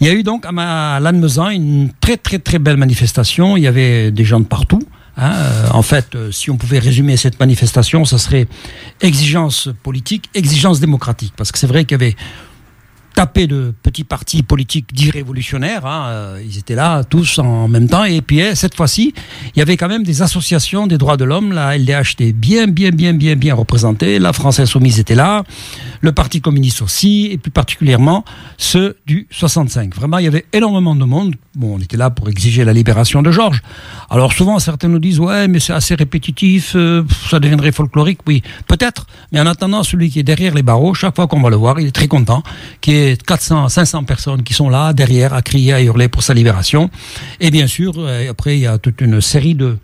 Il y a eu donc à Lannemezan une très très très belle manifestation. Il y avait des gens de partout. Hein. Euh, en fait, euh, si on pouvait résumer cette manifestation, ce serait exigence politique, exigence démocratique. Parce que c'est vrai qu'il y avait tapé de petits partis politiques dits révolutionnaires. Hein, euh, ils étaient là tous en même temps. Et puis eh, cette fois-ci, il y avait quand même des associations des droits de l'homme. La LDH était bien, bien, bien, bien, bien représentée. La France Insoumise était là. Le Parti communiste aussi. Et plus particulièrement ceux du 65. Vraiment, il y avait énormément de monde. Bon, on était là pour exiger la libération de Georges. Alors souvent, certains nous disent, ouais, mais c'est assez répétitif, euh, ça deviendrait folklorique. Oui, peut-être. Mais en attendant, celui qui est derrière les barreaux, chaque fois qu'on va le voir, il est très content, qui est 400, 500 personnes qui sont là, derrière, à crier, à hurler pour sa libération. Et bien sûr, euh, après, il y a toute une série de,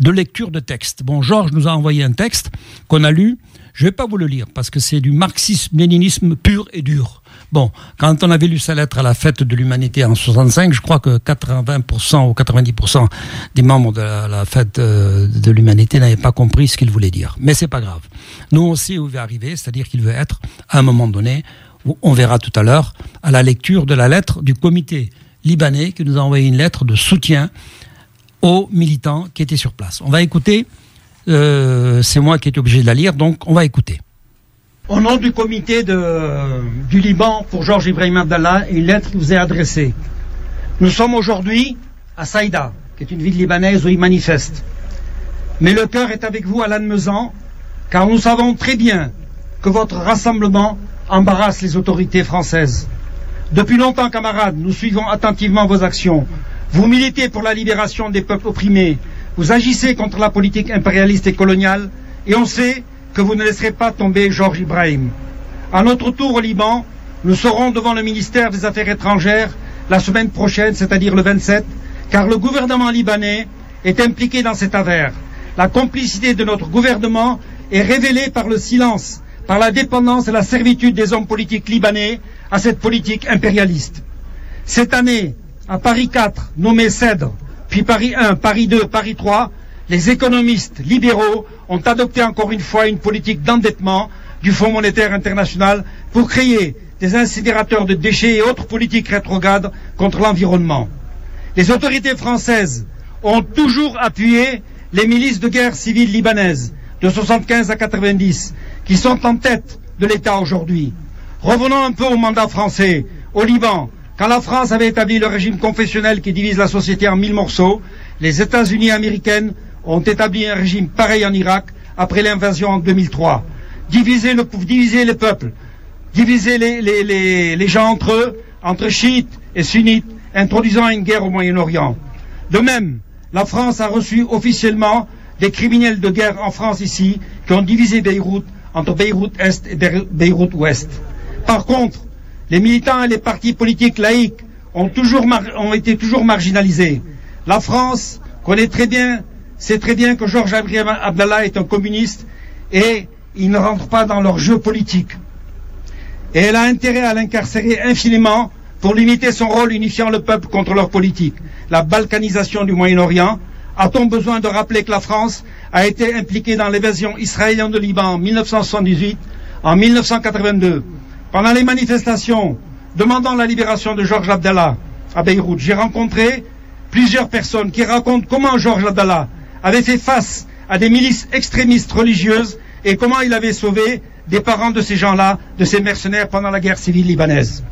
de lectures de textes. Bon, Georges nous a envoyé un texte qu'on a lu. Je ne vais pas vous le lire parce que c'est du marxisme-léninisme pur et dur. Bon, quand on avait lu sa lettre à la fête de l'humanité en 65, je crois que 80% ou 90% des membres de la, fête euh, de l'humanité n'avaient pas compris ce qu'il voulait dire. Mais c'est pas grave. Nous, on sait où il va arriver, c'est-à-dire qu'il veut être, à un moment donné, on verra tout à l'heure, à la lecture de la lettre du comité libanais qui nous a envoyé une lettre de soutien aux militants qui étaient sur place. On va écouter, euh, c'est moi qui étais obligé de la lire, donc on va écouter. Au nom du comité du Liban pour Georges Ibrahim Abdallah, une lettre vous est adressée. Nous sommes aujourd'hui à Saïda, qui est une ville libanaise où il manifeste. Mais le cœur est avec vous à Lannemezan, car nous savons très bien que votre rassemblement embarrasse les autorités françaises. Depuis longtemps, camarades, nous suivons attentivement vos actions. Vous militez pour la libération des peuples opprimés. Vous agissez contre la politique impérialiste et coloniale. Et on sait que vous ne laisserez pas tomber Georges Ibrahim. À notre tour au Liban, nous serons devant le ministère des Affaires étrangères la semaine prochaine, c'est-à-dire le 27, car le gouvernement libanais est impliqué dans cette affaire. La complicité de notre gouvernement est révélée par le silence par la dépendance et la servitude des hommes politiques libanais à cette politique impérialiste. Cette année, à Paris 4, nommé CEDRE, puis Paris 1, Paris 2, Paris 3, les économistes libéraux ont adopté encore une fois une politique d'endettement du Fonds monétaire international pour créer des incinérateurs de déchets et autres politiques rétrogrades contre l'environnement. Les autorités françaises ont toujours appuyé les milices de guerre civile libanaises de 75 à 90 qui sont en tête de l'État aujourd'hui. Revenons un peu au mandat français, au Liban. Quand la France avait établi le régime confessionnel qui divise la société en mille morceaux, les États-Unis américains ont établi un régime pareil en Irak après l'invasion en 2003. Diviser, le, diviser les peuples, diviser les, les gens entre eux, entre chiites et sunnites, introduisant une guerre au Moyen-Orient. De même, la France a reçu officiellement des criminels de guerre en France ici qui ont divisé Beyrouth entre Beyrouth Est et Beyrouth Ouest. Par contre, les militants et les partis politiques laïcs ont, toujours été toujours marginalisés. La France connaît très bien, sait très bien que Georges Abdallah est un communiste et il ne rentre pas dans leur jeu politique. Et elle a intérêt à l'incarcérer infiniment pour limiter son rôle unifiant le peuple contre leur politique. La balkanisation du Moyen-Orient, a-t-on besoin de rappeler que la France a été impliquée dans l'évasion israélienne de Liban en 1978, en 1982 Pendant les manifestations demandant la libération de Georges Abdallah à Beyrouth, j'ai rencontré plusieurs personnes qui racontent comment Georges Abdallah avait fait face à des milices extrémistes religieuses et comment il avait sauvé des parents de ces gens-là, de ces mercenaires pendant la guerre civile libanaise.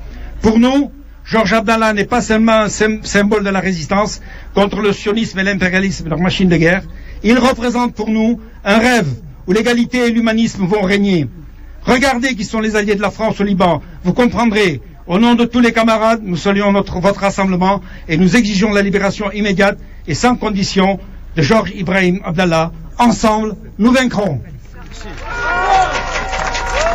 Pour nous, Georges Abdallah n'est pas seulement un symbole de la résistance contre le sionisme et l'impérialisme, leur machine de guerre. Il représente pour nous un rêve où l'égalité et l'humanisme vont régner. Regardez qui sont les alliés de la France au Liban. Vous comprendrez. Au nom de tous les camarades, nous saluons votre rassemblement et nous exigeons la libération immédiate et sans condition de Georges Ibrahim Abdallah. Ensemble, nous vaincrons.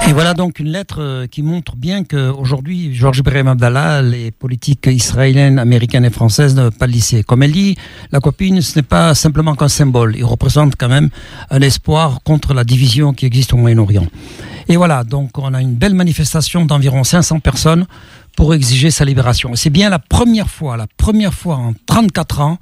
Et voilà donc une lettre euh, qui montre bien qu'aujourd'hui, Georges Ibrahim Abdallah, les politiques israéliennes, américaines et françaises ne pas lycée. Comme elle dit, la copine, ce n'est pas simplement qu'un symbole. Il représente quand même un espoir contre la division qui existe au Moyen-Orient. Et voilà, donc on a une belle manifestation d'environ 500 personnes pour exiger sa libération. C'est bien la première fois, la première fois en 34 ans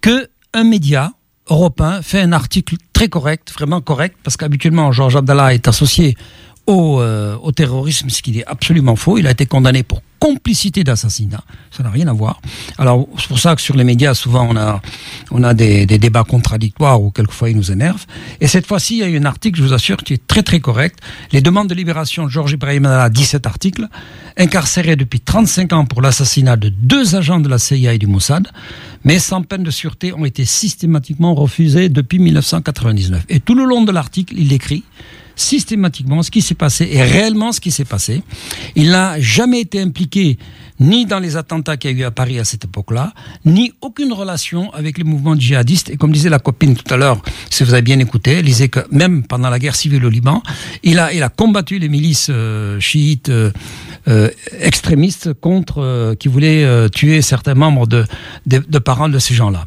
que un média européen fait un article très correct, vraiment correct, parce qu'habituellement Georges Abdallah est associé au, euh, au terrorisme, ce qui est absolument faux. Il a été condamné pour complicité d'assassinat. Ça n'a rien à voir. Alors, c'est pour ça que sur les médias, souvent, on a, a des, débats contradictoires ou quelquefois ils nous énervent. Et cette fois-ci, il y a eu un article, je vous assure, qui est très très correct. Les demandes de libération de Georges Ibrahim Abdallah, 17 articles, incarcéré depuis 35 ans pour l'assassinat de deux agents de la CIA et du Mossad, mais sans peine de sûreté ont été systématiquement refusés depuis 1999. Et tout le long de l'article, il écrit systématiquement ce qui s'est passé et réellement ce qui s'est passé. Il n'a jamais été impliqué ni dans les attentats qu'il y a eu à Paris à cette époque-là, ni aucune relation avec les mouvements djihadistes. Et comme disait la copine tout à l'heure, si vous avez bien écouté, elle disait que même pendant la guerre civile au Liban, il a, il a combattu les milices euh, chiites euh, euh, extrémistes contre qui voulaient tuer certains membres de, de, de parents de ces gens-là.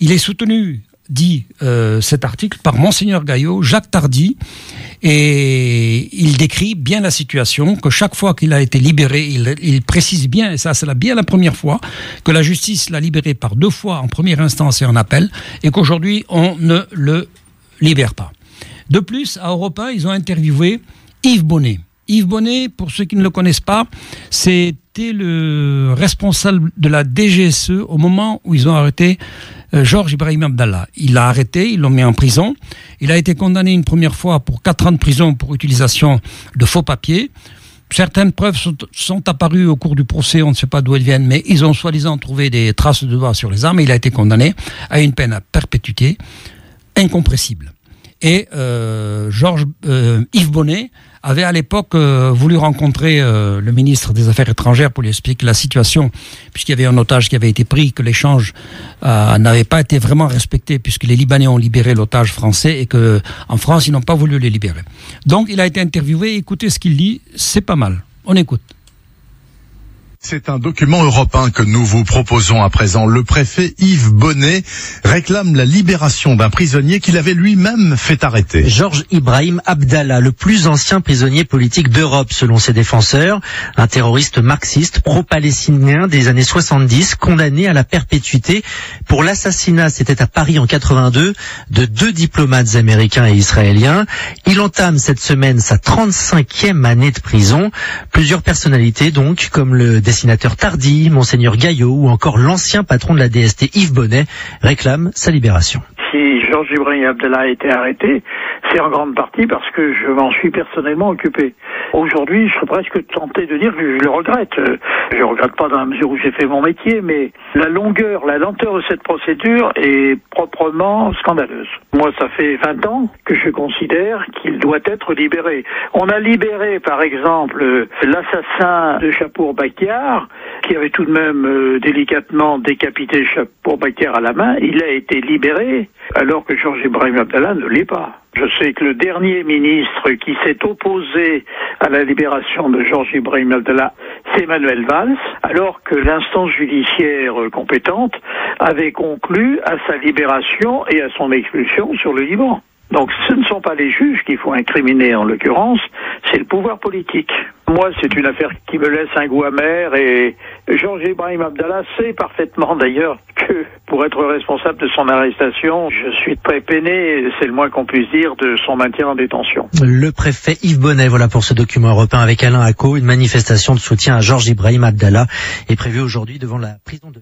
Il est soutenu dit euh, cet article par Monseigneur Gaillot, Jacques Tardy, et il décrit bien la situation, que chaque fois qu'il a été libéré, il, précise bien, et ça c'est bien la première fois, que la justice l'a libéré par deux fois en première instance et en appel, et qu'aujourd'hui on ne le libère pas. De plus, à Europe 1, ils ont interviewé Yves Bonnet. Yves Bonnet, pour ceux qui ne le connaissent pas, c'était le responsable de la DGSE au moment où ils ont arrêté euh, Georges Ibrahim Abdallah. Il l'a arrêté, ils l'ont mis en prison. Il a été condamné une première fois pour quatre ans de prison pour utilisation de faux papiers. Certaines preuves sont, sont, apparues au cours du procès, on ne sait pas d'où elles viennent, mais ils ont soi-disant trouvé des traces de doigts sur les armes et il a été condamné à une peine à perpétuité incompressible. Et euh, Georges euh, Yves Bonnet avait à l'époque euh, voulu rencontrer euh, le ministre des Affaires étrangères pour lui expliquer la situation, puisqu'il y avait un otage qui avait été pris, que l'échange euh, n'avait pas été vraiment respecté, puisque les Libanais ont libéré l'otage français et que en France ils n'ont pas voulu les libérer. Donc il a été interviewé. Écoutez ce qu'il dit, c'est pas mal. On écoute. C'est un document européen que nous vous proposons à présent. Le préfet Yves Bonnet réclame la libération d'un prisonnier qu'il avait lui-même fait arrêter. Georges Ibrahim Abdallah, le plus ancien prisonnier politique d'Europe selon ses défenseurs, un terroriste marxiste pro-palestinien des années 70, condamné à la perpétuité pour l'assassinat, c'était à Paris en 82, de deux diplomates américains et israéliens. Il entame cette semaine sa 35e année de prison. Plusieurs personnalités donc, comme le dessinateur Tardy, Monseigneur Gaillot ou encore l'ancien patron de la DST Yves Bonnet réclament sa libération. C'est en grande partie parce que je m'en suis personnellement occupé. Aujourd'hui, je serais presque tenté de dire que je le regrette. Je ne regrette pas dans la mesure où j'ai fait mon métier, mais la longueur, la lenteur de cette procédure est proprement scandaleuse. Moi, ça fait 20 ans que je considère qu'il doit être libéré. On a libéré, par exemple, l'assassin de Chapour Bakiar, qui avait tout de même euh, délicatement décapité Chapour Bakiar à la main. Il a été libéré alors que Georges Ibrahim Abdallah ne l'est pas. Je sais que le dernier ministre qui s'est opposé à la libération de Georges Ibrahim Abdallah, c'est Emmanuel Valls, alors que l'instance judiciaire compétente avait conclu à sa libération et à son expulsion sur le Liban. Donc ce ne sont pas les juges qu'il faut incriminer en l'occurrence, c'est le pouvoir politique. Moi, c'est une affaire qui me laisse un goût amer et Georges Ibrahim Abdallah sait parfaitement d'ailleurs que pour être responsable de son arrestation, je suis très peiné, c'est le moins qu'on puisse dire, de son maintien en détention. Le préfet Yves Bonnet, voilà pour ce document européen avec Alain Acco, une manifestation de soutien à Georges Ibrahim Abdallah est prévue aujourd'hui devant la prison de